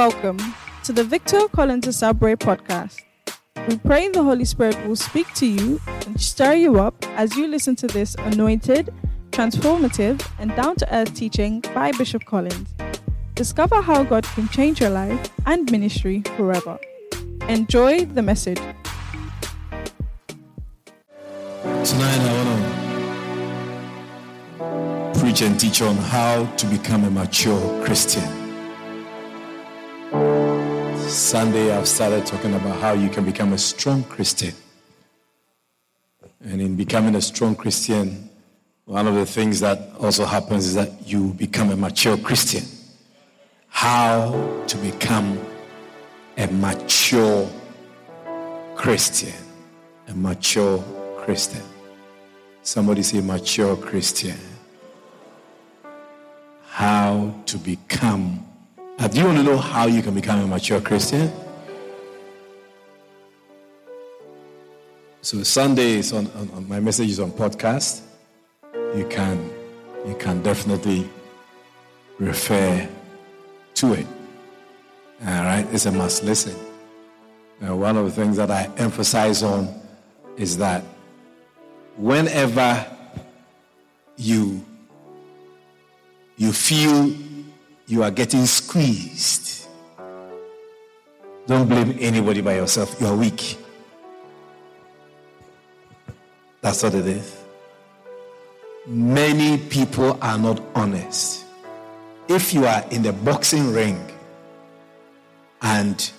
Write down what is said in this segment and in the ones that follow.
Welcome to the Victor Collins Asabwe podcast. We pray the Holy Spirit will speak to you and stir you up as you listen to this anointed, transformative, and down to earth teaching by Bishop Collins. Discover how God can change your life and ministry forever. Enjoy the message. Tonight, I want to preach and teach on how to become a mature Christian. Sunday, I've started talking about how you can become a strong Christian. And in becoming a strong Christian, one of the things that also happens is that you become a mature Christian. How to become a mature Christian. A mature Christian. Somebody say mature Christian. How to become uh, do you want to know how you can become a mature Christian? So Sunday is on, on, on, my message is on podcast. You can you can definitely refer to it. All right, it's a must listen. Now, one of the things that I emphasize on is that whenever you you feel you are getting squeezed. Don't blame anybody by yourself. You are weak. That's what it is. Many people are not honest. If you are in the boxing ring and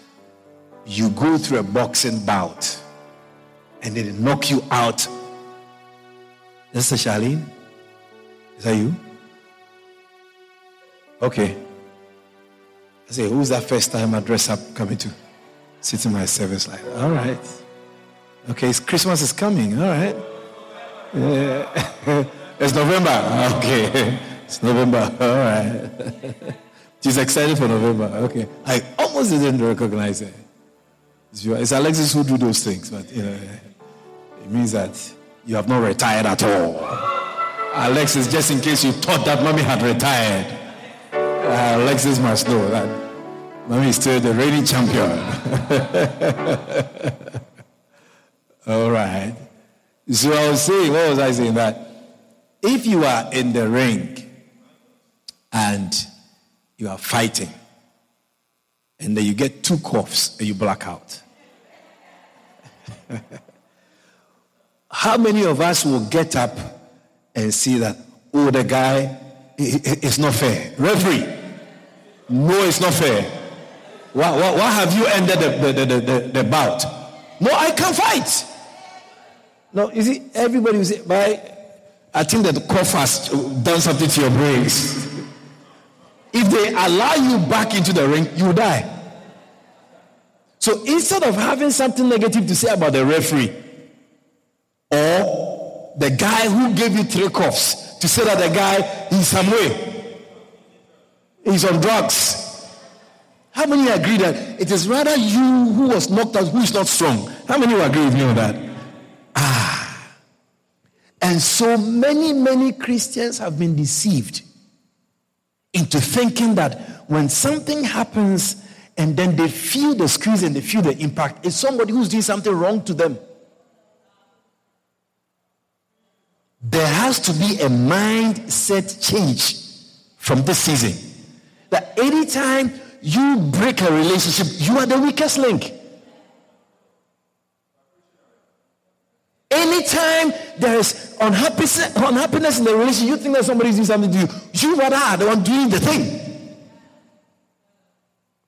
you go through a boxing bout and they knock you out, is Charlene? Is that you? Okay. I say, who's that first time I dress up coming to sit in my service like All right. Okay, it's Christmas is coming. All right. Yeah. it's November. Okay. It's November. All right. She's excited for November. Okay. I almost didn't recognize it. It's Alexis who do those things, but you know, it means that you have not retired at all. Alexis, just in case you thought that mommy had retired. Uh, Alexis must know that mommy is still the reigning champion. All right. So I was saying, what was I saying? That if you are in the ring and you are fighting, and then you get two coughs and you black out. How many of us will get up and see that, oh, the guy it's not fair. Referee, no, it's not fair. Why, why, why have you ended the, the, the, the, the bout? No, I can't fight. No, you see, everybody will say, but I think that the cough has done something to your brains. If they allow you back into the ring, you die. So instead of having something negative to say about the referee or the guy who gave you three coughs, to say that the guy in some way is on drugs. How many agree that it is rather you who was knocked out who is not strong? How many agree with me on that? Ah. And so many, many Christians have been deceived into thinking that when something happens and then they feel the squeeze and they feel the impact, it's somebody who's doing something wrong to them. There has to be a mindset change from this season. That anytime you break a relationship, you are the weakest link. Anytime there is unhappiness, unhappiness in the relationship, you think that somebody is doing something to you, you rather are the one doing the thing.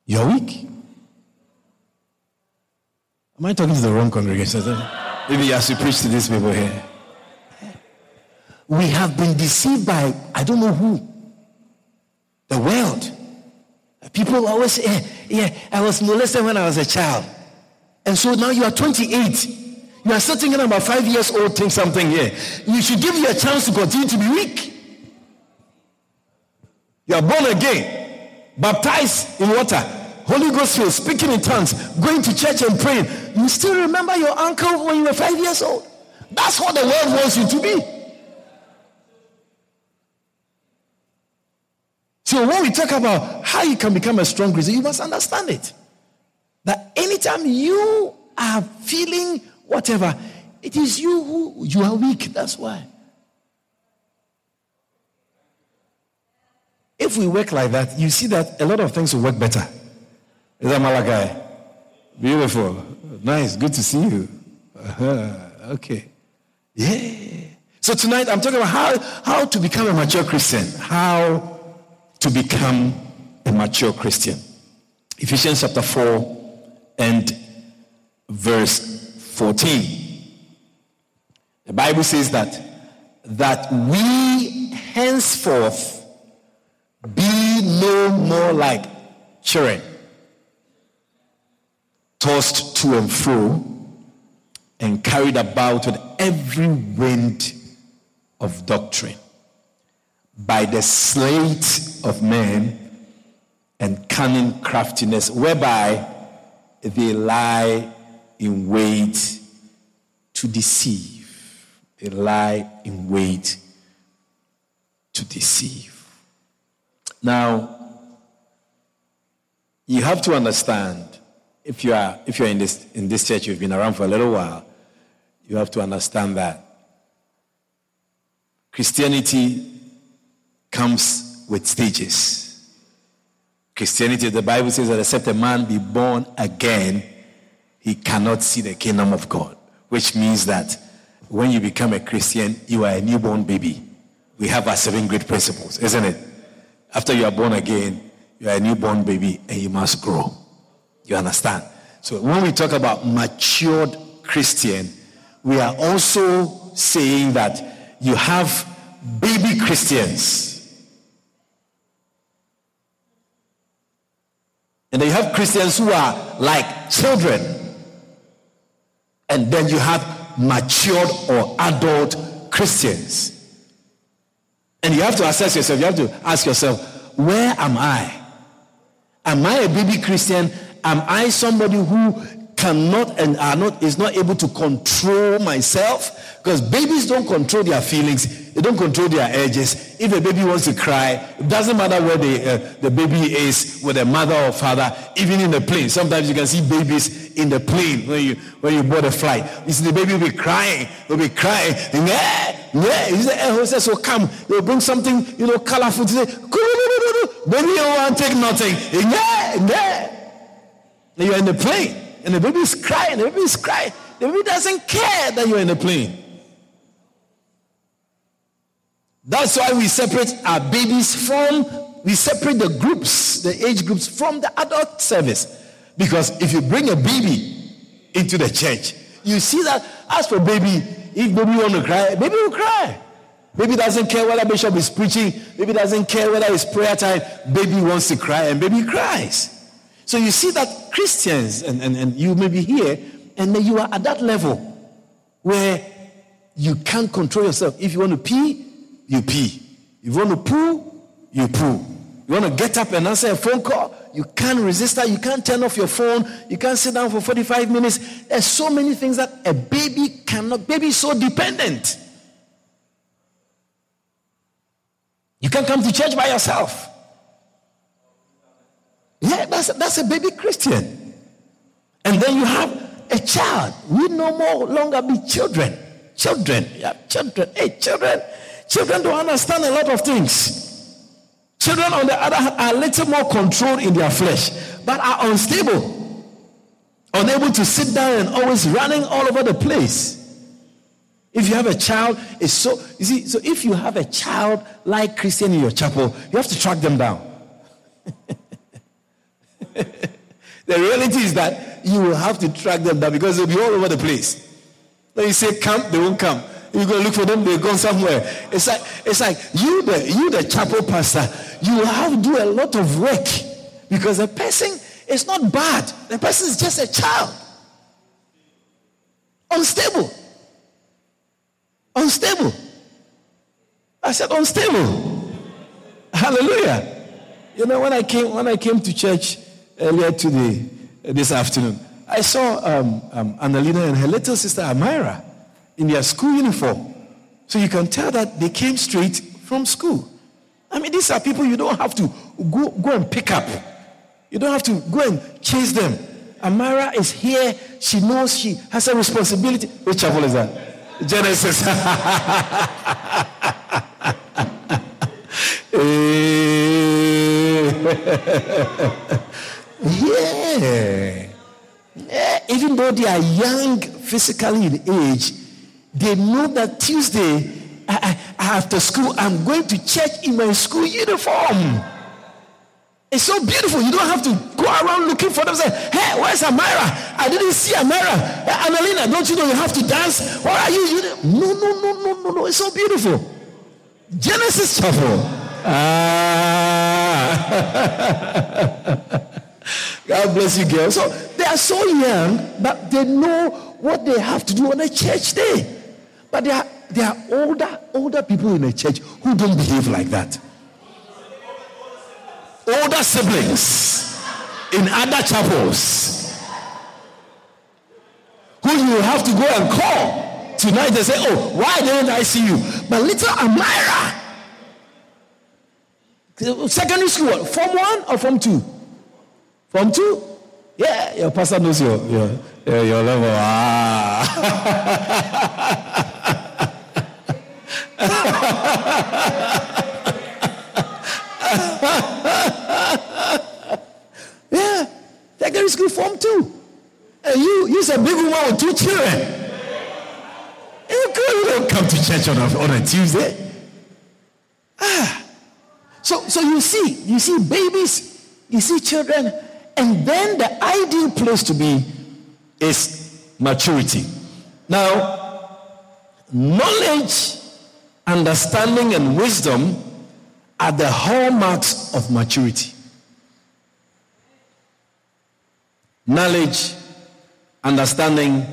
You're weak. Am I talking to the wrong congregation? Maybe I should preach to these people here we have been deceived by I don't know who. The world. People always say, yeah, yeah, I was molested when I was a child. And so now you are 28. You are still thinking about five years old, think something here. You should give you a chance to continue to be weak. You are born again, baptized in water, Holy Ghost filled, speaking in tongues, going to church and praying. You still remember your uncle when you were five years old. That's what the world wants you to be. So when we talk about how you can become a strong Christian, you must understand it. That anytime you are feeling whatever, it is you who you are weak. That's why. If we work like that, you see that a lot of things will work better. Is that Malachi? Beautiful. Nice. Good to see you. Uh-huh. Okay. Yeah. So tonight I'm talking about how, how to become a mature Christian. How to become a mature Christian. Ephesians chapter 4 and verse 14. The Bible says that that we henceforth be no more like children, tossed to and fro and carried about with every wind of doctrine by the sleight of men and cunning craftiness, whereby they lie in wait to deceive. They lie in wait to deceive. Now, you have to understand if you are if you're in this in this church, you've been around for a little while, you have to understand that Christianity comes with stages. Christianity, the Bible says that except a man be born again, he cannot see the kingdom of God, which means that when you become a Christian, you are a newborn baby. We have our seven great principles, isn't it? After you are born again, you are a newborn baby and you must grow. You understand? So when we talk about matured Christian, we are also saying that you have baby Christians. And then you have Christians who are like children. And then you have matured or adult Christians. And you have to assess yourself. You have to ask yourself, where am I? Am I a baby Christian? Am I somebody who cannot and are not is not able to control myself? Because babies don't control their feelings. They don't control their urges. If a baby wants to cry, it doesn't matter where the, uh, the baby is, with a mother or father, even in the plane. Sometimes you can see babies in the plane when you when you board a flight. You see the baby will be crying, will be crying. Yeah, yeah. He said, air hostess will come. They'll bring something, you know, colorful to say, baby, you won't take nothing. Yeah, yeah. And you're in the plane, and the baby is crying, the baby is crying. The baby doesn't care that you're in the plane. That's why we separate our babies from, we separate the groups, the age groups from the adult service. Because if you bring a baby into the church, you see that as for baby, if baby want to cry, baby will cry. Baby doesn't care whether bishop is preaching. Baby doesn't care whether it's prayer time. Baby wants to cry and baby cries. So you see that Christians, and, and, and you may be here, and then you are at that level where you can't control yourself. If you want to pee, you pee. If you want to poo, you poo. You want to get up and answer a phone call, you can't resist that. You can't turn off your phone. You can't sit down for 45 minutes. There's so many things that a baby cannot. Baby is so dependent. You can't come to church by yourself. Yeah, that's, that's a baby Christian. And then you have a child. We no more longer be children. Children. Yeah, children. Hey, children. Children don't understand a lot of things. Children, on the other hand, are a little more controlled in their flesh, but are unstable, unable to sit down and always running all over the place. If you have a child, it's so you see. So if you have a child like Christian in your chapel, you have to track them down. the reality is that you will have to track them down because they'll be all over the place. When you say come, they won't come. You go look for them, they go somewhere. It's like it's like you the you the chapel pastor, you have to do a lot of work because the person is not bad. The person is just a child. Unstable. Unstable. I said unstable. Hallelujah. You know when I came when I came to church earlier today, this afternoon, I saw um, um, Annalena and her little sister Amira in their school uniform. So you can tell that they came straight from school. I mean, these are people you don't have to go, go and pick up. You don't have to go and chase them. Amara is here. She knows she has a responsibility. Which chapel is that? Genesis. yeah. yeah. Even though they are young physically in age, they know that Tuesday I, I, after school I'm going to church in my school uniform. It's so beautiful. You don't have to go around looking for them. Say, hey, where's Amira? I didn't see Amira. Hey, Annalena, don't you know you have to dance? Where are you? you no, no, no, no, no, no. It's so beautiful. Genesis chapel. Ah. God bless you, girls. So they are so young, but they know what they have to do on a church day. But there are, there are older, older people in a church who don't behave like that older siblings in other chapels who you have to go and call tonight they say oh why didn't i see you but little amira secondary school form one or form two form two yeah your pastor knows your your, your level ah yeah, secondary school form two. And you, you're a big woman with two children. You, you don't come to church on a, on a Tuesday. Ah. So, so you see, you see babies, you see children, and then the ideal place to be is maturity. Now, knowledge, understanding, and wisdom are the hallmarks of maturity. Knowledge, understanding,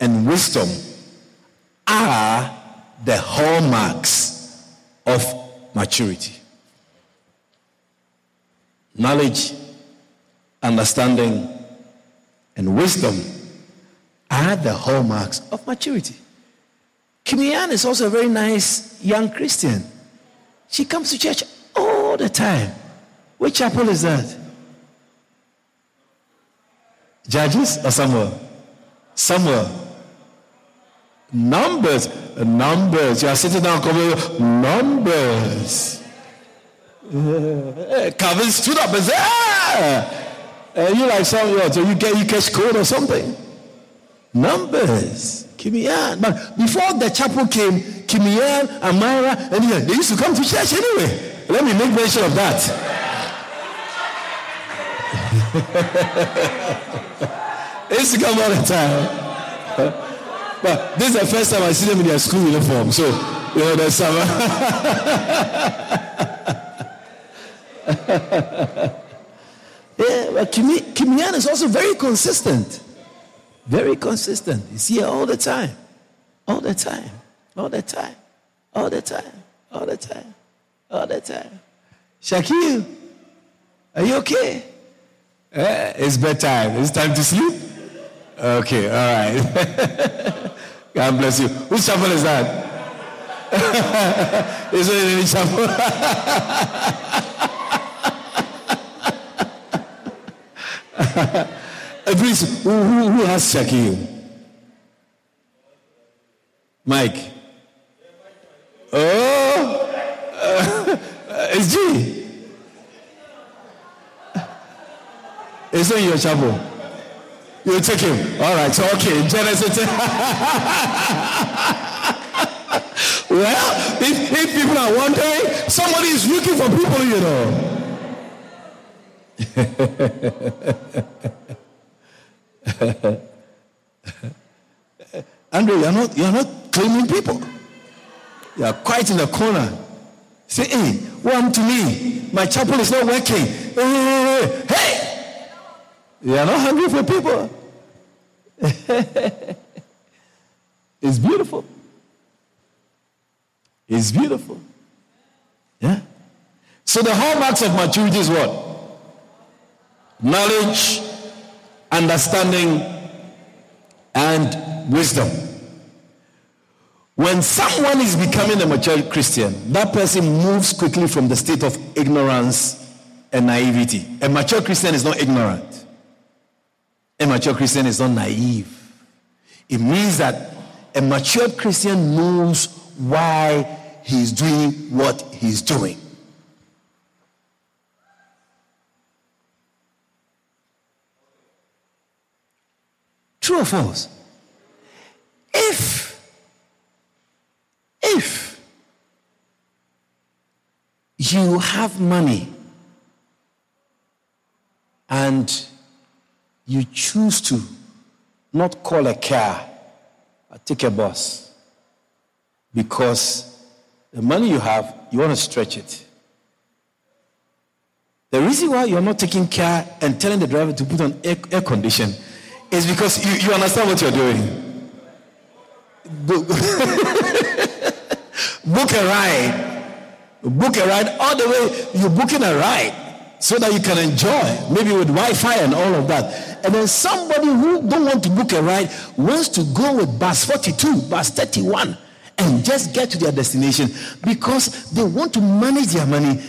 and wisdom are the hallmarks of maturity. Knowledge, understanding, and wisdom are the hallmarks of maturity. Kimian is also a very nice young Christian. She comes to church all the time. Which chapel is that? Judges or Samuel? Samuel. Numbers. Numbers. You are sitting down, coming, numbers. Calvin stood up and said, ah! You like Samuel, or you get you catch cold or something. Numbers. Kimian. But before the chapel came, Kimian, and they used to come to church anyway. Let me make mention of that. they used to come all the time. But this is the first time I see them in their school uniform. So, you know, there's some. yeah, but Kimian is also very consistent. Very consistent. He's here all the time. All the time. All the time. All the time. All the time. All the time. Shakil, are you okay? Eh, it's bedtime. It's time to sleep? Okay, all right. God bless you. Which chapel is that? is it any chapel? Please, who, who, who has Shaquille? Mike. Oh, uh, it's G. It's in your chapel. You take him. All right. So okay. Genesis. well, if, if people are wondering, somebody is looking for people, you know. Andrew, you're not, you're not claiming people. You're quite in the corner. Say, hey, what to me? My chapel is not working. Hey, hey, you're not hungry for people. it's beautiful. It's beautiful. Yeah. So the hallmarks of maturity is what? Knowledge, understanding, and wisdom. When someone is becoming a mature Christian, that person moves quickly from the state of ignorance and naivety. A mature Christian is not ignorant. A mature Christian is not naive. It means that a mature Christian knows why he's doing what he's doing. True or false? If, if you have money and you choose to not call a car, but take a bus because the money you have, you want to stretch it. The reason why you're not taking care and telling the driver to put on air, air condition is because you, you understand what you're doing. Book, book a ride. Book a ride all the way. You're booking a ride so that you can enjoy, maybe with Wi-Fi and all of that. And then somebody who don't want to book a ride wants to go with bus 42, bus 31, and just get to their destination because they want to manage their money.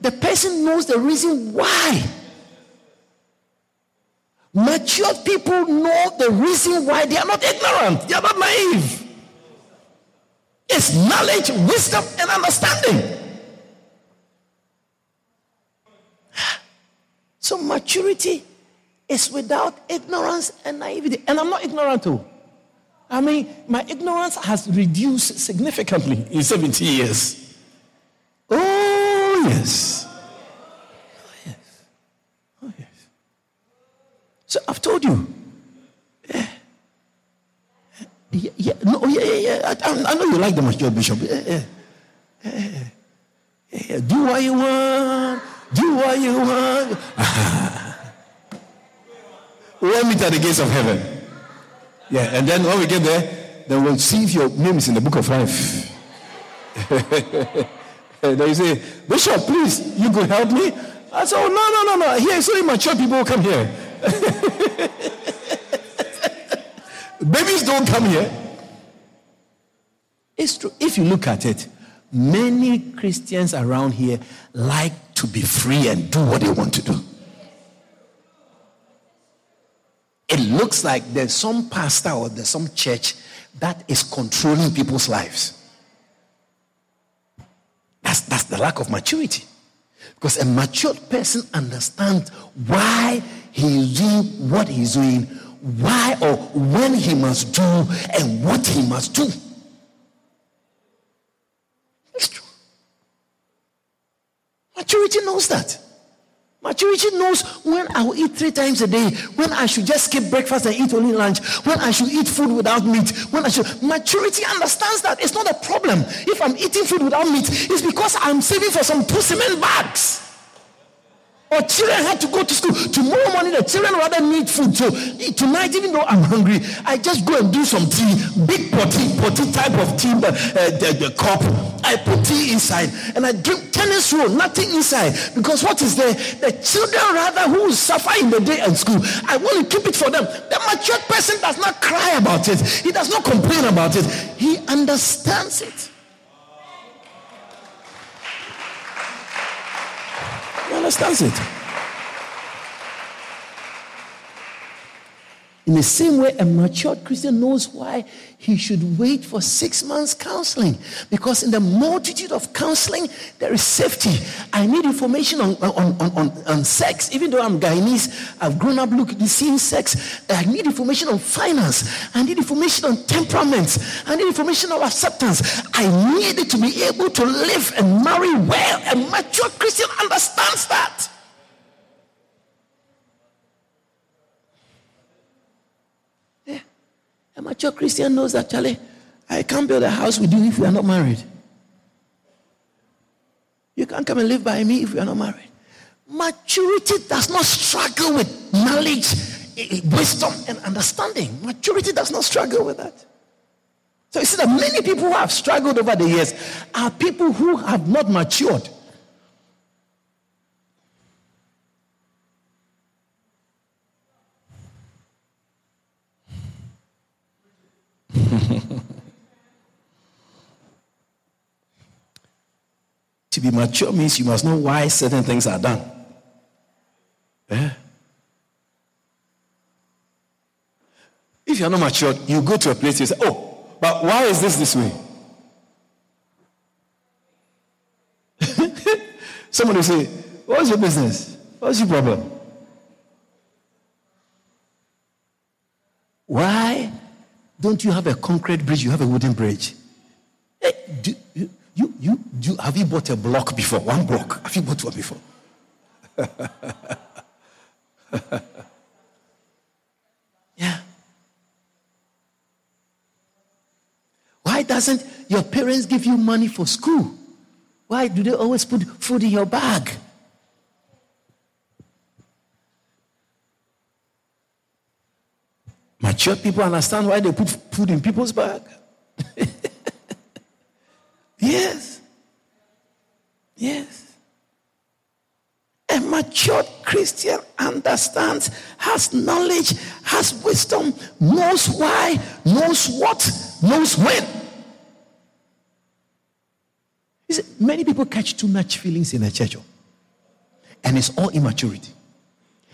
The person knows the reason why. Mature people know the reason why they are not ignorant, they are not naive. It's knowledge, wisdom, and understanding. So maturity is without ignorance and naivety. And I'm not ignorant too. I mean, my ignorance has reduced significantly in 70 years. Oh, yes. Oh, yes. Oh, yes. So I've told you. Yeah. Yeah, yeah, no, oh, yeah, yeah, yeah. I, I know you like the mature bishop. Yeah, yeah. yeah, yeah. Do what you want. Do what you want. we'll meet at the gates of heaven. Yeah, and then when we get there, then we'll see if your name is in the book of life. then you say, Bishop, please, you could help me? I said, Oh, no, no, no, no. Here, it's only mature people come here. Babies don't come here. It's true. If you look at it, many Christians around here like to be free and do what they want to do. It looks like there's some pastor or there's some church that is controlling people's lives. That's, that's the lack of maturity. Because a matured person understands why he is doing what he's doing, why or when he must do, and what he must do. It's true. Maturity knows that. Maturity knows when I will eat three times a day, when I should just skip breakfast and eat only lunch, when I should eat food without meat, when I should. Maturity understands that it's not a problem. If I'm eating food without meat, it's because I'm saving for some two cement bags. Or children had to go to school. Tomorrow morning, the children rather need food. So tonight, even though I'm hungry, I just go and do some tea. Big potty, potty type of tea, uh, the, the cup. I put tea inside and I drink tennis roll, nothing inside. Because what is there? The children rather who suffer in the day and school. I want to keep it for them. The mature person does not cry about it. He does not complain about it. He understands it. He understands it. In the same way, a matured Christian knows why he should wait for six months counseling. Because in the multitude of counseling, there is safety. I need information on, on, on, on, on sex. Even though I'm Guyanese, I've grown up looking, seeing sex. I need information on finance. I need information on temperaments. I need information on acceptance. I need it to be able to live and marry well. A mature Christian understands that. A mature Christian knows Charlie, I can't build a house with you if we are not married. You can't come and live by me if we are not married. Maturity does not struggle with knowledge, eh, eh, wisdom, and understanding. Maturity does not struggle with that. So you see that many people who have struggled over the years are people who have not matured. Be mature means you must know why certain things are done. Yeah. If you're not mature, you go to a place, you say, Oh, but why is this this way? Somebody will say, What's your business? What's your problem? Why don't you have a concrete bridge? You have a wooden bridge. Hey, do, you, you, have you bought a block before? One block. Have you bought one before? yeah. Why doesn't your parents give you money for school? Why do they always put food in your bag? Mature people understand why they put food in people's bag. yes. Yes. A matured Christian understands, has knowledge, has wisdom, knows why, knows what, knows when. See, many people catch too much feelings in the church, oh. and it's all immaturity.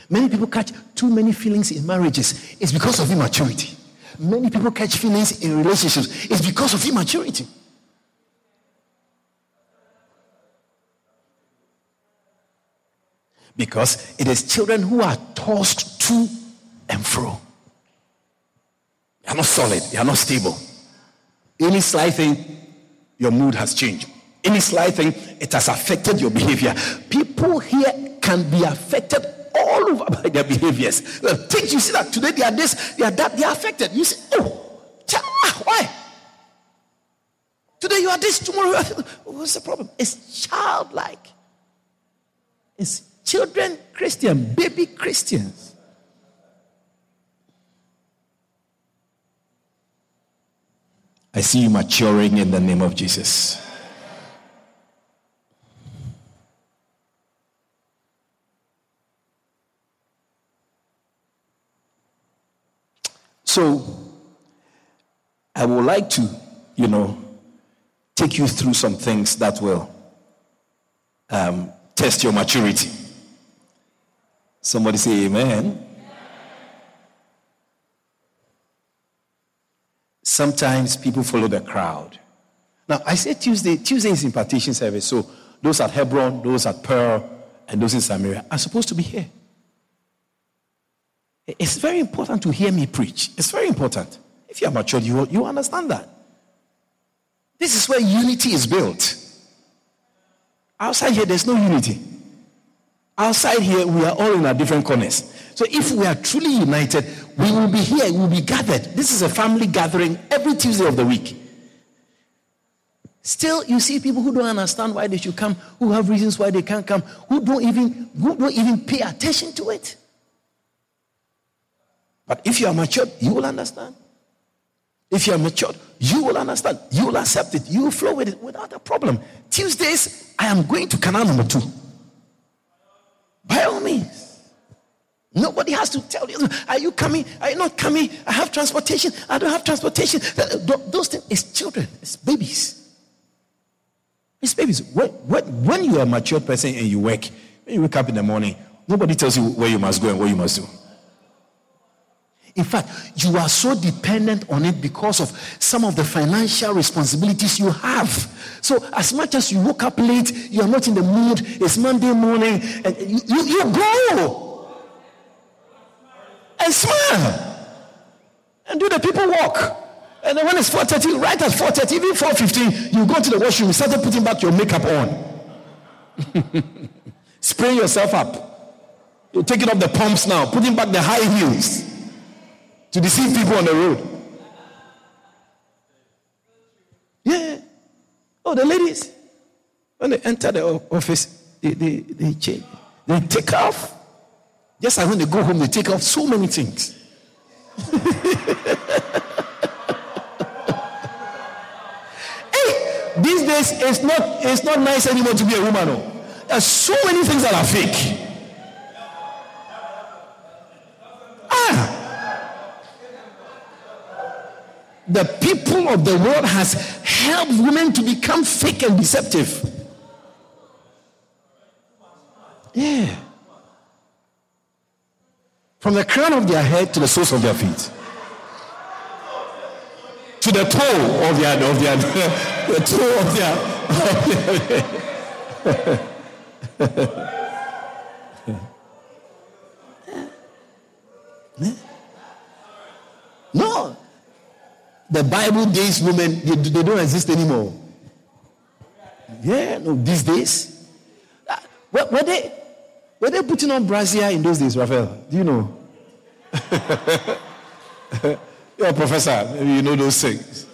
Many people catch too many feelings in marriages. It's because of immaturity. Many people catch feelings in relationships. It's because of immaturity. Because it is children who are tossed to and fro. They are not solid, they are not stable. Any slight thing, your mood has changed. Any slight thing, it has affected your behavior. People here can be affected all over by their behaviors. Things you see that today they are this, they are that, they are affected. You say, oh, ah, why? Today you are this, tomorrow what's the problem? It's childlike. It's children Christian, baby Christians. I see you maturing in the name of Jesus. So, I would like to, you know, take you through some things that will um, test your maturity. Somebody say amen. Sometimes people follow the crowd. Now, I said Tuesday, Tuesday is impartation service, so those at Hebron, those at Pearl, and those in Samaria are supposed to be here. It's very important to hear me preach. It's very important. If you are matured, you, you understand that. This is where unity is built. Outside here, there's no unity. Outside here, we are all in our different corners. So if we are truly united, we will be here, we will be gathered. This is a family gathering every Tuesday of the week. Still, you see people who don't understand why they should come, who have reasons why they can't come, who don't even, who don't even pay attention to it. But if you are matured, you will understand. If you are matured, you will understand. You will accept it. You will flow with it without a problem. Tuesdays, I am going to canal number two. By all means. Nobody has to tell you, are you coming? Are you not coming? I have transportation. I don't have transportation. Those things, it's children, it's babies. It's babies. When, when, when you are a mature person and you work, when you wake up in the morning, nobody tells you where you must go and what you must do. In fact, you are so dependent on it because of some of the financial responsibilities you have. So, as much as you woke up late, you are not in the mood, it's Monday morning, and you, you, go and smile and do the people walk. And then when it's 4.30, right at 4.30, even 4.15, you go to the washroom, you started putting back your makeup on. Spray yourself up. You're taking off the pumps now, putting back the high heels to deceive people on the road. Yeah. Oh, the ladies, when they enter the office, they, they, they change. They take off. Just like when they go home, they take off so many things. hey, these days it's not it's not nice anymore to be a woman. Oh. There's so many things that are fake. The people of the world has helped women to become fake and deceptive. Yeah. From the crown of their head to the soles of their feet. To the toe of their of their the toe of their, of their No. The Bible days women, they, don't exist anymore. Yeah, no, these days. Uh, were, were, they were they putting on brassiere in those days, Raphael? Do you know? You're a professor, maybe you know those things.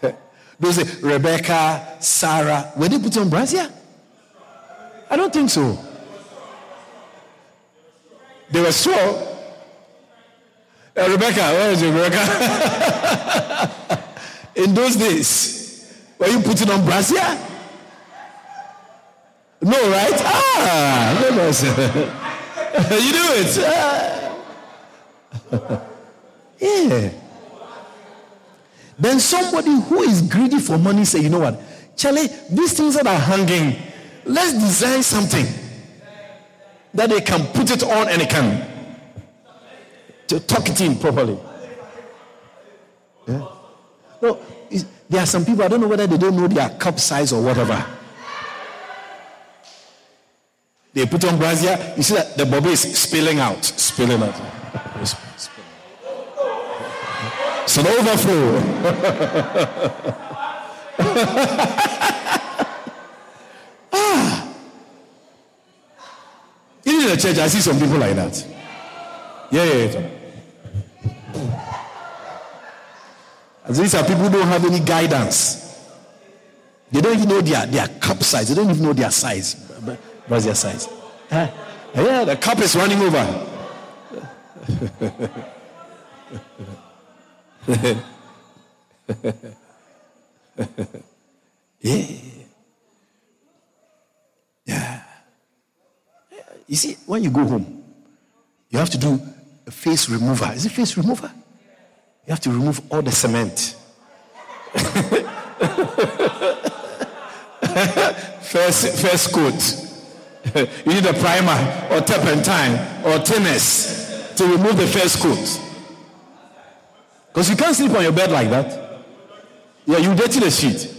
those days, Rebecca, Sarah, were they putting on brassiere? I don't think so. They were sure. Uh, Rebecca, where is Rebecca? in those days, were you putting on brassiere? No, right? Ah, you do it. Ah. yeah. Then somebody who is greedy for money say, you know what? Charlie, these things that are hanging, let's design something that they can put it on and they can to tuck it in properly. Yeah. No, there are some people, I don't know whether they don't know their cup size or whatever. They put on brassiere. You see that the bubble is spilling out, spilling out. It's an overflow. ah. Even in the church, I see some people like that. Yeah, yeah, yeah. These are people who don't have any guidance. They don't even know their, their cup size. They don't even know their size. What's their size? Huh? Yeah, the cup is running over. yeah. Yeah. You see, when you go home, you have to do a face remover. Is it face remover? You have to remove all the cement. first, first coat. you need a primer or turpentine or thinness to remove the first coat. Because you can't sleep on your bed like that. Yeah, you dirty the sheet.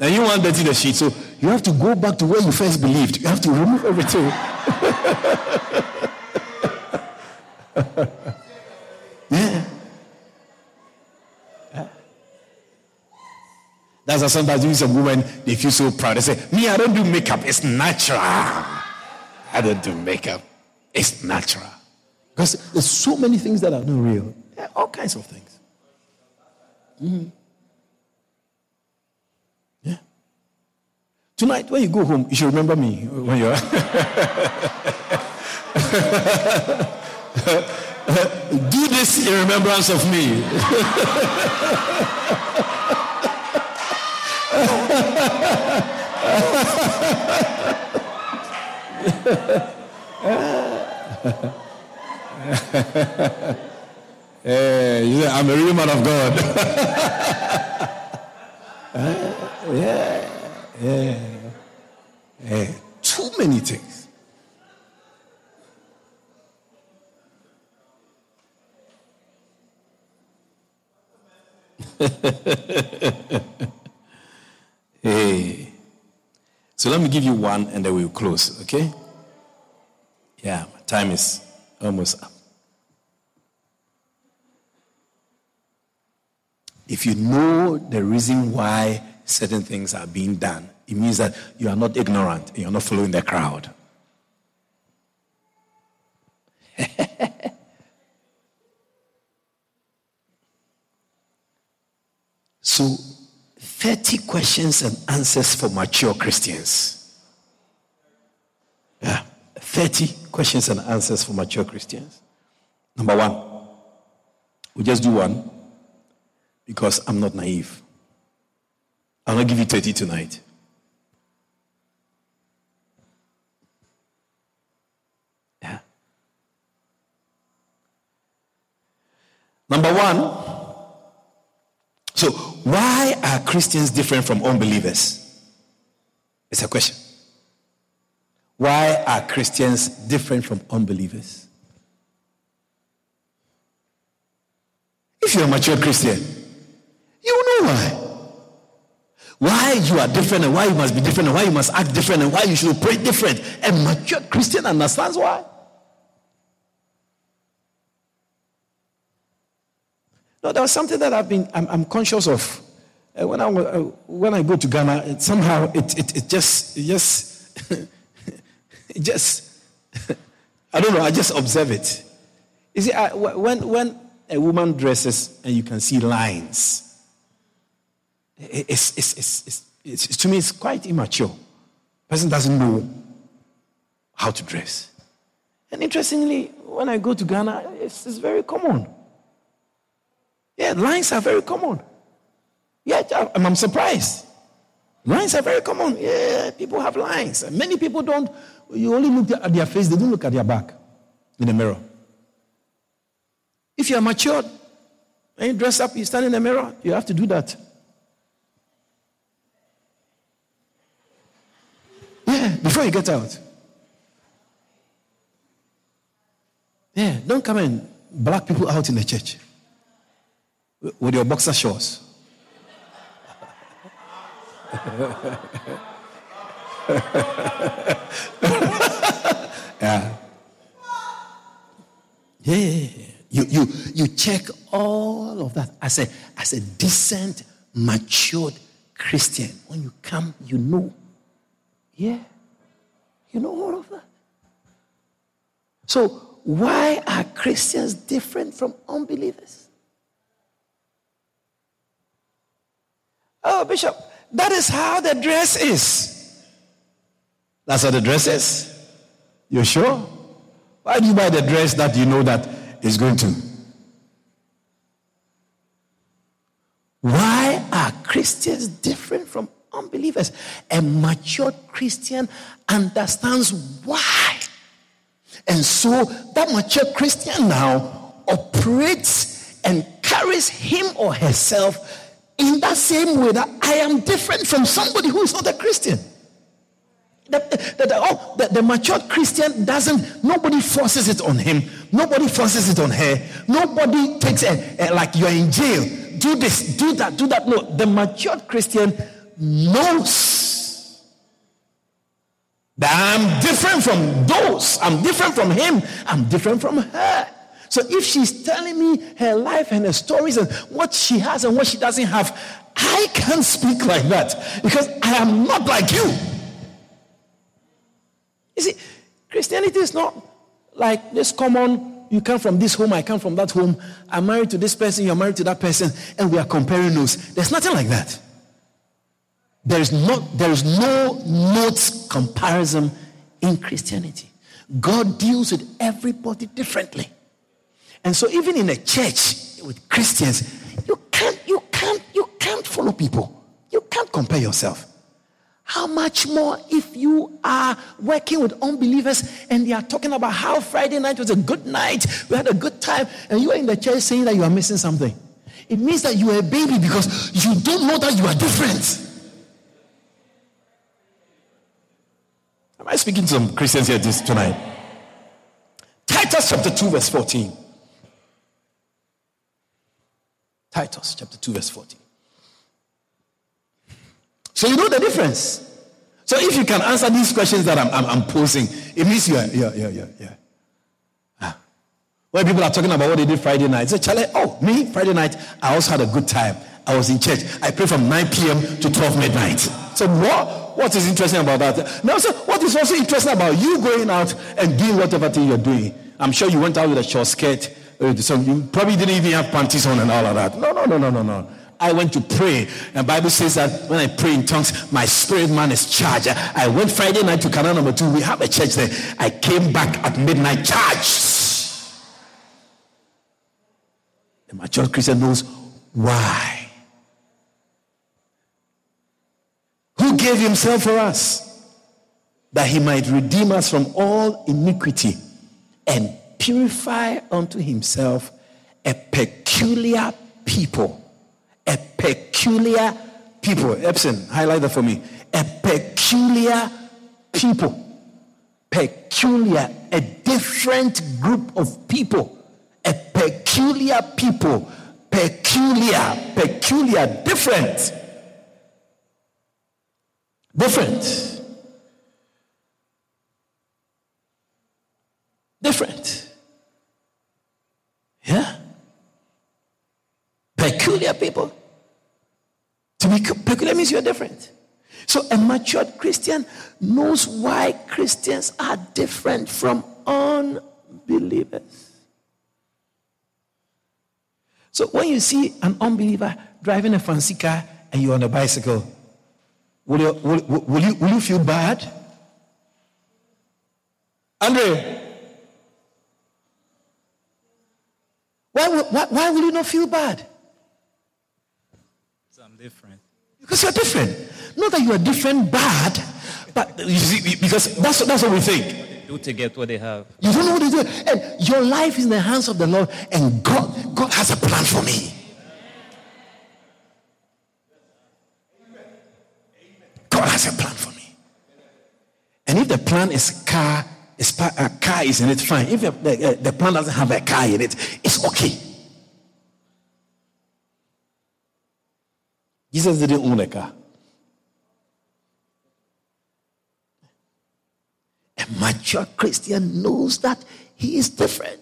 And you want dirty the sheet. So you have to go back to where you first believed. You have to remove everything. yeah. That's why sometimes you see some women, they feel so proud. They say, Me, I don't do makeup. It's natural. I don't do makeup. It's natural. Because there's so many things that are not real. Yeah, all kinds of things. Mm-hmm. Yeah. Tonight, when you go home, you should remember me when you're. do this in remembrance of me. hey, I'm a real man of God. yeah, yeah, yeah. Too many things. hey. So let me give you one and then we'll close, okay? Yeah, time is almost up. If you know the reason why certain things are being done, it means that you are not ignorant, you're not following the crowd. so, 30 questions and answers for mature Christians. Yeah. 30 questions and answers for mature Christians. Number one, we just do one because I'm not naive. I'll not give you 30 tonight. Yeah. Number one, so why are Christians different from unbelievers? It's a question. Why are Christians different from unbelievers? If you're a mature Christian, you know why. Why you are different and why you must be different and why you must act different and why you should pray different. A mature Christian understands why. No, there was something that I've been, I'm, I'm conscious of. Uh, when, I, uh, when I go to Ghana, it, somehow it, it, it just, it just, it just, I don't know, I just observe it. You see, I, when, when a woman dresses and you can see lines, it's, it's, it's, it's, to me, it's quite immature. Person doesn't know how to dress. And interestingly, when I go to Ghana, it's, it's very common. Yeah, lines are very common. Yeah, I'm, I'm surprised. Lines are very common. Yeah, people have lines. Many people don't, you only look at their face, they don't look at their back in the mirror. If you are matured and you dress up, you stand in the mirror, you have to do that. Yeah, before you get out. Yeah, don't come and black people out in the church with your boxer shorts. yeah. Yeah. You, you, you check all of that as a, as a decent, matured Christian. When you come, you know. Yeah. You know all of that. So, why are Christians different from unbelievers? Oh, Bishop, that is how the dress is. That's how the dress is. You sure? Why do you buy the dress that you know that is going to? Why are Christians different from unbelievers? A mature Christian understands why. And so that mature Christian now operates and carries him or herself in that same way that I am different from somebody who is not a Christian. That, the, oh, the, the matured Christian doesn't, nobody forces it on him. Nobody forces it on her. Nobody takes it eh, like you're in jail. Do this, do that, do that. No, the matured Christian knows that I'm different from those. I'm different from him. I'm different from her. So if she's telling me her life and her stories and what she has and what she doesn't have, I can't speak like that because I am not like you. You see, Christianity is not like this common, you come from this home, I come from that home, I'm married to this person, you're married to that person, and we are comparing notes. There's nothing like that. There is, not, there is no notes comparison in Christianity. God deals with everybody differently. And so even in a church with Christians, you can't, you can't, you can't follow people. You can't compare yourself. How much more if you are working with unbelievers and they are talking about how Friday night was a good night, we had a good time, and you are in the church saying that you are missing something. It means that you are a baby because you don't know that you are different. Am I speaking to some Christians here this tonight? Titus chapter 2, verse 14. Titus chapter 2, verse 14. So you know the difference. So if you can answer these questions that I'm, I'm, I'm posing, it means you're, yeah, yeah, yeah, yeah. Ah. When people are talking about what they did Friday night, say, Charlie, oh, me, Friday night, I also had a good time. I was in church. I prayed from 9 p.m. to 12 midnight. So what? What is interesting about that? Now, so what is also interesting about you going out and doing whatever thing you're doing? I'm sure you went out with a short skirt Uh, so you probably didn't even have panties on and all of that. No, no, no, no, no, no. I went to pray. And Bible says that when I pray in tongues, my spirit man is charged. I went Friday night to Canal number two. We have a church there. I came back at midnight charged. The mature Christian knows why. Who gave himself for us? That he might redeem us from all iniquity and purify unto himself a peculiar people. A peculiar people. Epson, highlight that for me. A peculiar people. peculiar, a different group of people, a peculiar people, peculiar, peculiar, different. Different. Different. Yeah? Peculiar people. To be peculiar means you're different. So a matured Christian knows why Christians are different from unbelievers. So when you see an unbeliever driving a fancy car and you're on a bicycle, will you, will, will you, will you feel bad? Andre, why, why, why will you not feel bad? Because I'm different. Because you're different. Not that you are different bad, but you see, because that's, that's what we think. Do to get what they have. You don't know what to do. And your life is in the hands of the Lord, and God, God has a plan for me. God has a plan for me. And if the plan is car, is a uh, car is in it, fine. If the, the, uh, the plan doesn't have a car in it, it's okay. Jesus didn't own a car. A mature Christian knows that he is different.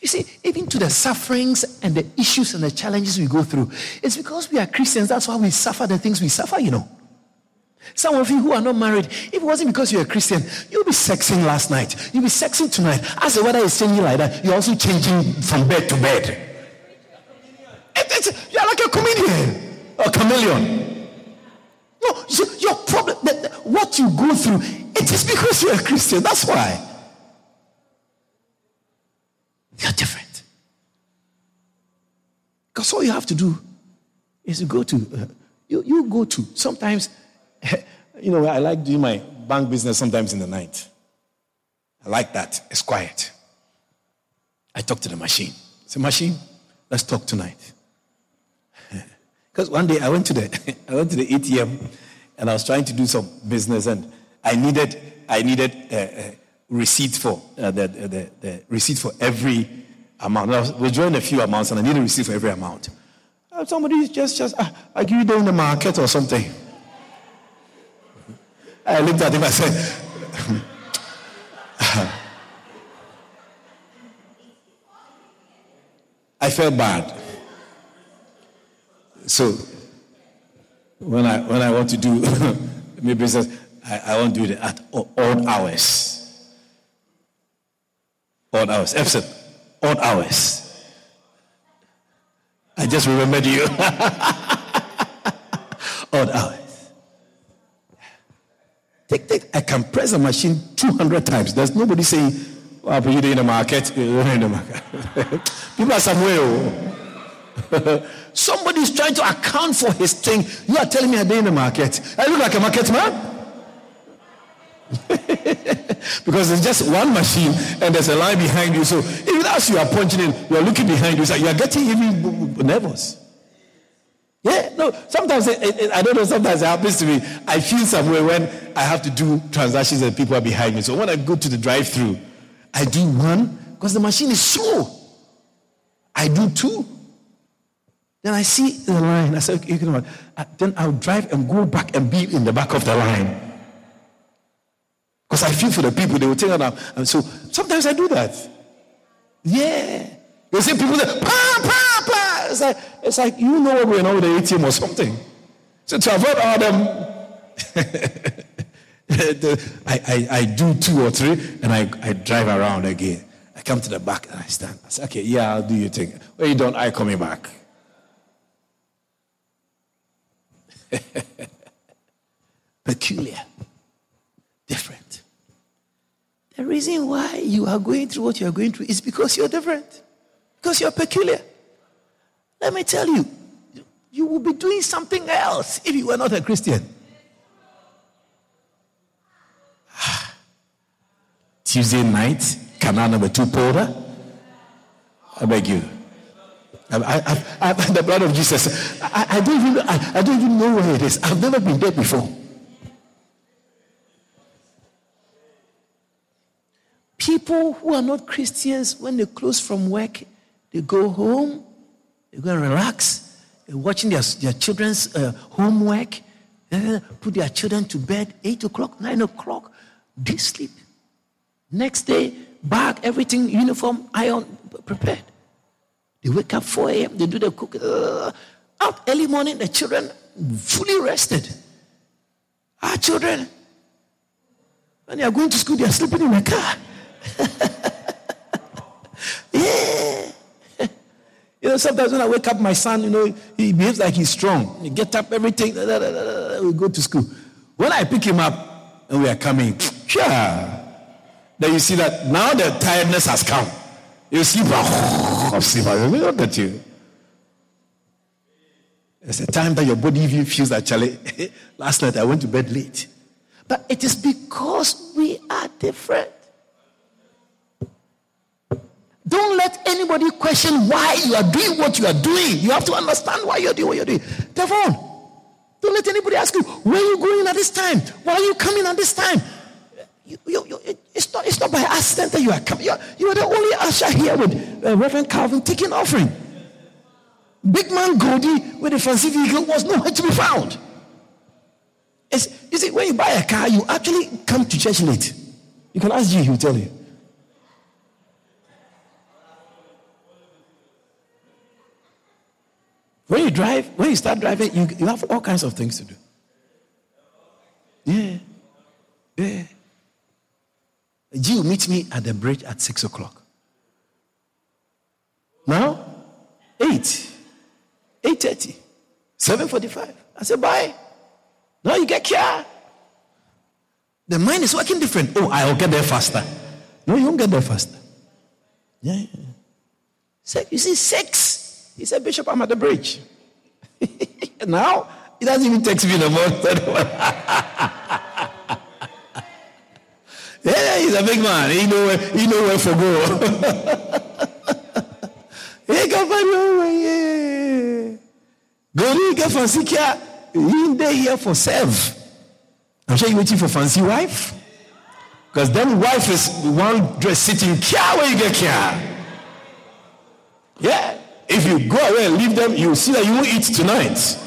You see, even to the sufferings and the issues and the challenges we go through, it's because we are Christians. That's why we suffer the things we suffer, you know. Some of you who are not married, if it wasn't because you're a Christian, you'll be sexing last night. You'll be sexing tonight. As the weather is changing like that, you're also changing from bed to bed. You're like a comedian, a chameleon. No, your problem, what you go through, it is because you're a Christian. That's why. You're different. Because all you have to do is go to, uh, you, you go to, sometimes, you know, I like doing my bank business sometimes in the night. I like that. It's quiet. I talk to the machine. Say, machine, let's talk tonight. Because one day I went to the I went to the ATM and I was trying to do some business and I needed I needed a, a receipt for uh, the, the, the, receipt for every amount. I was withdrawing a few amounts and I needed a receipt for every amount. Uh, somebody just just uh, I give you in the market or something. I looked at him. I said. I felt bad. So when I when I want to do my business, I, I won't do it at odd hours. Odd hours. Episode, odd hours. I just remembered you. odd hours. Take, take. I can press a machine 200 times. There's nobody saying, what are you doing in the market? You're in the market. People are somewhere. Oh. Somebody is trying to account for his thing. You are telling me I'm in the market. I look like a market man. because it's just one machine and there's a line behind you. So even as you are punching in, you are looking behind you. So you are getting even nervous. Yeah, no, sometimes it, it, I don't know, sometimes it happens to me. I feel somewhere when I have to do transactions and people are behind me. So when I go to the drive through, I do one because the machine is slow. I do two. Then I see the line. I say, okay, you know what? Then I'll drive and go back and be in the back of the line. Because I feel for the people, they will take it out. And so sometimes I do that. Yeah. You see people say, pa, pa, pa. It's like, it's like you know what going on with the ATM or something. So to avoid all them, I, I, I do two or three and I, I drive around again. I come to the back and I stand. I say, okay, yeah, I'll do your thing. When you don't, I coming back. Peculiar. Different. The reason why you are going through what you are going through is because you're different, because you're peculiar. Let me tell you, you will be doing something else if you were not a Christian. Tuesday night, canal number two, Porter. I beg you. I, I, I, the blood of Jesus. I, don't even I, don't even know where it is. I've never been there before. People who are not Christians, when they close from work, they go home, they go and relax, they're watching their, their children's uh, homework, put their children to bed, 8 o'clock, 9 o'clock, they sleep. Next day, bag, everything, uniform, iron, prepared. They wake up 4 a.m., they do the cooking. Uh, out early morning, the children fully rested. Our children, when they are going to school, they are sleeping in the car. yeah. You know, sometimes when I wake up, my son, you know, he behaves like he's strong. He get up, everything, da, da, da, we go to school. When I pick him up and we are coming, yeah, then you see that now the tiredness has come. You sleep, oh, sleep. Look at you. It's a time that your body even feels actually. Last night I went to bed late. But it is because we are different. Don't let anybody question why you are doing what you are doing. You have to understand why you're doing what you're doing. Devon, don't let anybody ask you, where are you going at this time? Why are you coming at this time? You, you, you, it's, not, it's not by accident that you are coming. You are, you are the only usher here with uh, Reverend Calvin taking offering. Big man Goldie with the fancy vehicle was nowhere to be found. It's, you see, when you buy a car, you actually come to church late. You can ask G, he will tell you. When you drive, when you start driving, you, you have all kinds of things to do. Yeah. Yeah. G will meet me at the bridge at six o'clock. Now, eight, eight thirty, seven forty-five. I said bye. Now you get here. The mind is working different. Oh, I'll get there faster. No, you won't get there faster. Yeah. yeah. So, you see, six he said, Bishop, I'm at the bridge. now, he doesn't even text me no more. yeah, he's a big man. He know where, he know where to go. he can find way. Yeah. Go to get fancy care. He there here for serve. I'm sure you're waiting for fancy wife. Because then wife is one dress sitting care where you get care. Yeah. If you go away and leave them, you see that you won't eat tonight.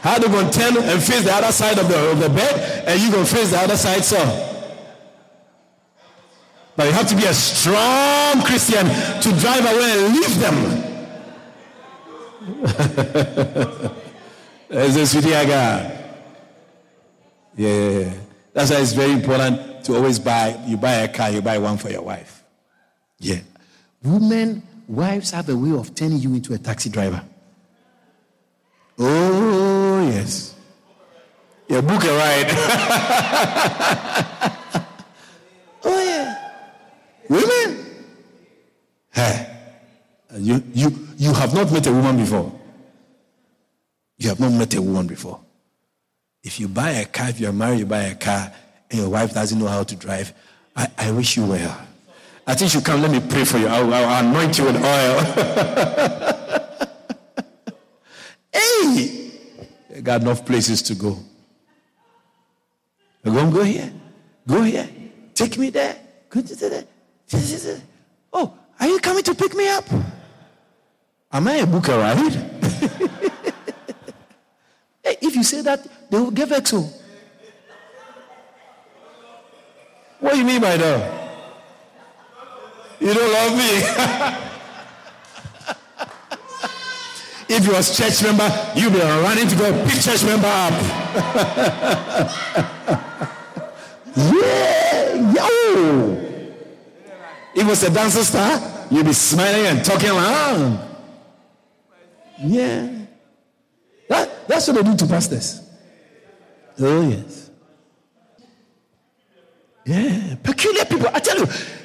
How they to turn and face the other side of the, of the bed, and you to face the other side, so. But you have to be a strong Christian to drive away and leave them. That's a sweetie I got. Yeah, that's why it's very important to always buy. You buy a car, you buy one for your wife. Yeah, women Wives have a way of turning you into a taxi driver. Oh, yes. Yeah, book a ride. oh, yeah. Women. Hey. You, you, you have not met a woman before. You have not met a woman before. If you buy a car, if you're married, you buy a car, and your wife doesn't know how to drive, I, I wish you well. I think you come. Let me pray for you. I'll, I'll anoint you with oil. hey, I got enough places to go. I go and go here. Go here. Take me there. Go to there. Oh, are you coming to pick me up? Am I a booker, right? hey, if you say that, they will give exo. Oh. What do you mean by that? You don't love me. if you was church member, you will be running to go pick church member up. yeah, yo. If was a dancer star, you'll be smiling and talking around. Yeah. That, that's what they do to pastors. Oh, yes. Yeah. Peculiar people. I tell you,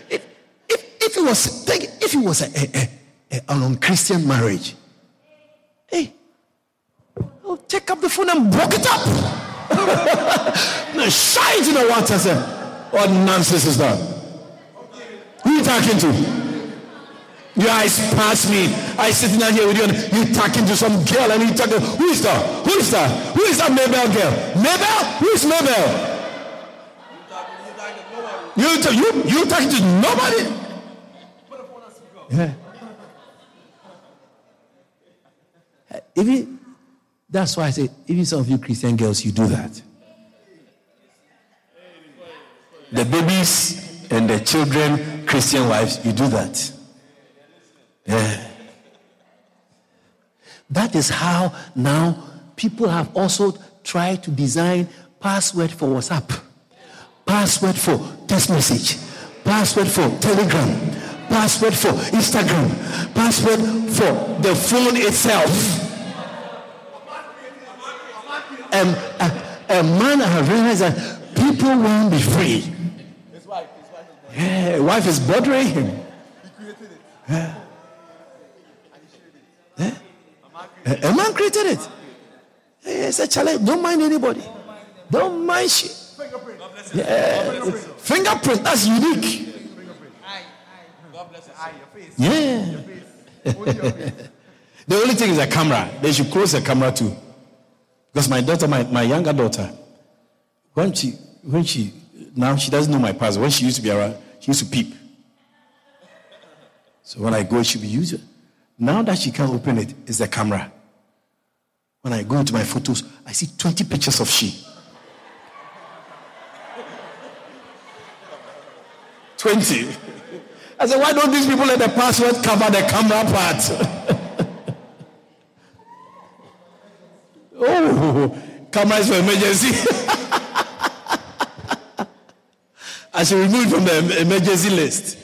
if if, if it was think, if it was a, a, a, an unchristian marriage, hey, I'll take up the phone and broke it up. no, shy into the water. sir. what nonsense is that? Who are you talking to? Your eyes pass me. I sitting down here with you and you talking to some girl and you talking. Who is that? Who is that? Who is that Mabel girl? Mabel? Who is Mabel? You, you, you talking to nobody? Yeah. Even that's why I say, even some of you Christian girls, you do that. The babies and the children, Christian wives, you do that. Yeah. That is how now people have also tried to design password for WhatsApp, password for text message, password for Telegram, password for Instagram, password for the phone itself. And a, a man has realized that people won't be free. His wife, is bothering him. Yeah. Yeah. A, man created it. It's a challenge. Don't mind anybody. Don't mind shit. Fingerprint. Yeah. Fingerprint. That's unique. Yeah. the only thing is a camera. They should close the camera too. Because my daughter, my, my younger daughter, when she when she now she doesn't know my password. When she used to be around, she used to peep. So when I go, she'll be using. Now that she can't open it, it's the camera. When I go into my photos, I see 20 pictures of she. 20. I said, why don't these people let the password cover the camera part? oh, camera is for emergency. I should remove it from the emergency list.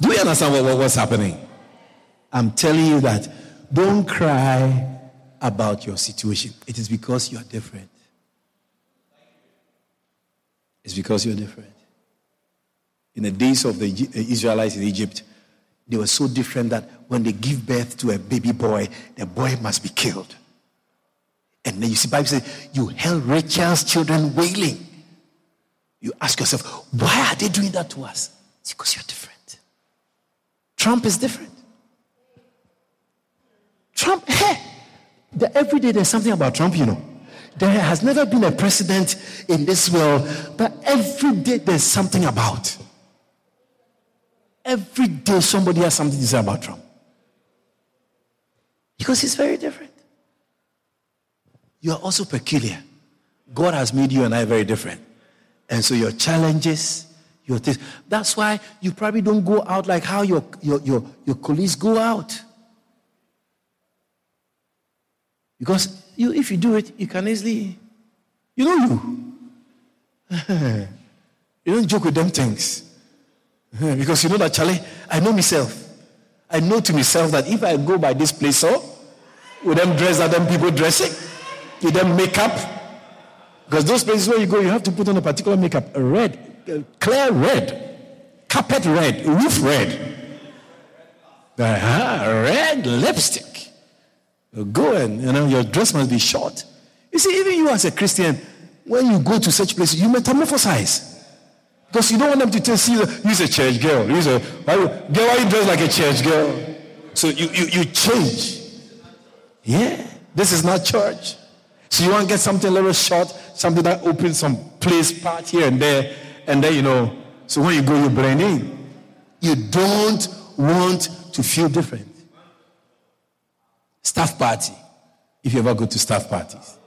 Do you understand what, what, what's happening? I'm telling you that don't cry about your situation. It is because you are different. It's because you're different. In the days of the Israelites in Egypt, they were so different that when they give birth to a baby boy, the boy must be killed. And then you see, Bible says, you held Rachel's children wailing. You ask yourself, why are they doing that to us? It's because you're different. Trump is different. Trump, hey, the, every day there's something about Trump, you know. There has never been a president in this world, but every day there's something about. Every day somebody has something to say about Trump. Because he's very different. You are also peculiar. God has made you and I very different. And so your challenges, your things. That's why you probably don't go out like how your, your, your, your colleagues go out. Because you, if you do it, you can easily, you know you. you don't joke with them things. because you know that, Charlie, I know myself. I know to myself that if I go by this place, so, with them dress that them people dressing, with them makeup, because those places where you go, you have to put on a particular makeup, a red, clear red, carpet red, roof red. Uh-huh, red lipstick. Go and, you know, your dress must be short. You see, even you as a Christian, when you go to such places, you metamorphosize. Because you don't want them to tell you, you're a church girl. You're a, why, girl, why you dress like a church girl? So you, you, you change. Yeah, this is not church. So you want to get something a little short, something that opens some place part here and there and then you know, so when you go, you blend in. You don't want to feel different. Staff party, if you ever go to staff parties,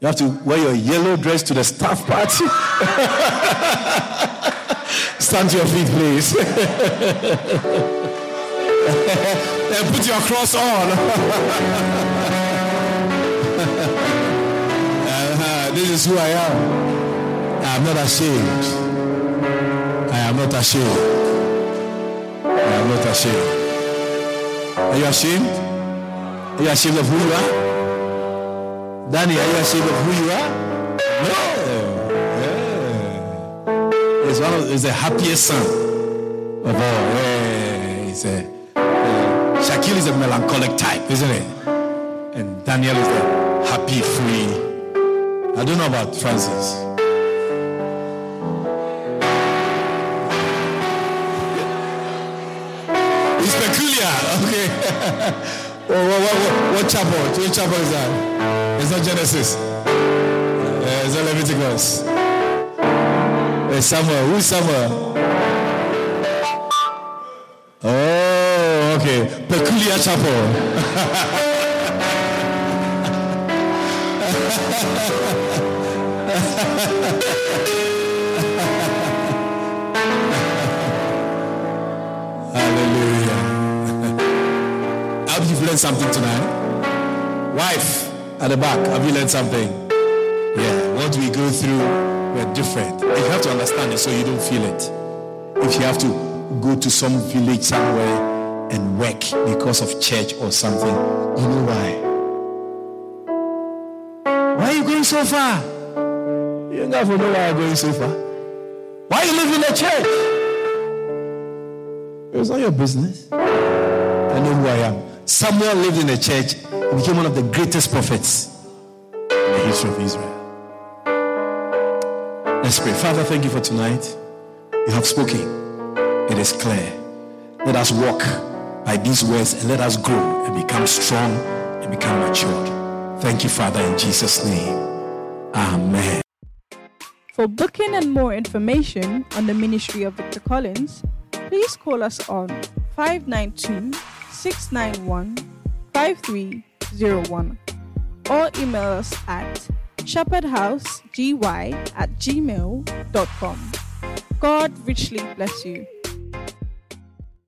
you have to wear your yellow dress to the staff party. Stand to your feet, please. and put your cross on. this is who I am. I am not ashamed. I am not ashamed. I am not ashamed. Are you ashamed? Are you ashamed of who you are? Danny, are you ashamed of who you are? No. Yeah. It's one of it's the happiest son of all. Yeah. It's a, Shaquille is a melancholic type, isn't it? And Daniel is the happy, free. I don't know about Francis. It's peculiar. Okay. what, what, what, what chapel? Which chapel is that? It's not Genesis. Uh, it's not Leviticus. There's Samuel. Who's Samuel? Oh, okay. Peculiar Chapel. Hallelujah. I hope you've learned something tonight. Wife at the back, have you learned something? Yeah, what we go through, we're different. You have to understand it so you don't feel it. If you have to go to some village somewhere and work because of church or something, you know why? Going so far? You never know why you're going so far. Why you live in the church? It's not your business. I know who I am. Samuel lived in the church and became one of the greatest prophets in the history of Israel. Let's pray. Father, thank you for tonight. You have spoken. It is clear. Let us walk by these words and let us grow and become strong and become matured. Thank you, Father, in Jesus' name. Amen. For booking and more information on the ministry of Victor Collins, please call us on 592 691 5301 or email us at shepherdhousegy at gmail.com. God richly bless you.